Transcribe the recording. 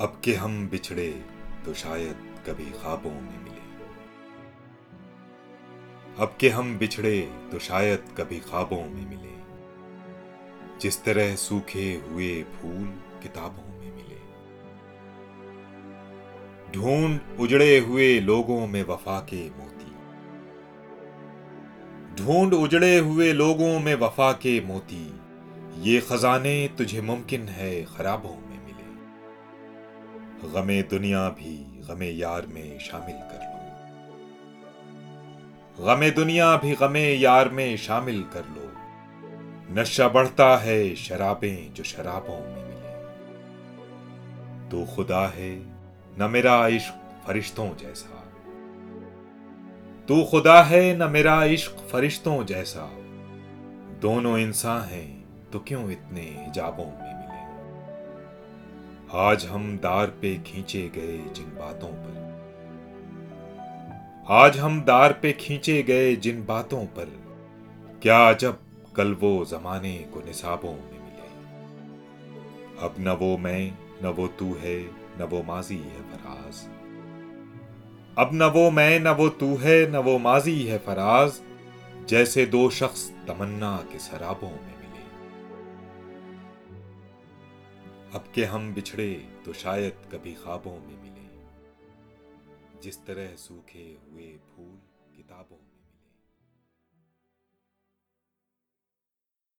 अब के हम बिछड़े तो शायद कभी ख्वाबों में मिले। अब के हम बिछड़े तो शायद कभी ख्वाबों में मिले। जिस तरह सूखे हुए फूल किताबों में मिले। ढूंढ उजड़े हुए लोगों में वफा के मोती। ढूंढ उजड़े हुए लोगों में वफा के मोती। ये खजाने तुझे मुमकिन है खराबों में। गमे दुनिया भी गमे यार में शामिल कर लो। गमे दुनिया भी गमे यार में शामिल कर लो। नशा बढ़ता है शराबें जो शराबों में मिले। तो खुदा है, न मेरा इश्क फरिश्तों जैसा। तू खुदा है, न मेरा इश्क फरिश्तों जैसा। दोनों इंसान हैं तो क्यों इतने हिजाबों में आज हम दार पे खींचे गए जिन बातों पर। आज हम दार पे खींचे गए जिन बातों पर। क्या जब कल वो जमाने को निसाबों में मिले। अब न वो मैं, न वो तू है, न वो माजी है फराज। अब न वो मैं, न वो तू है, न वो माजी है फराज। जैसे दो शख्स तमन्ना के शराबों में मिले। अब के हम बिछड़े तो शायद कभी ख्वाबों में मिले। जिस तरह सूखे हुए फूल किताबों में।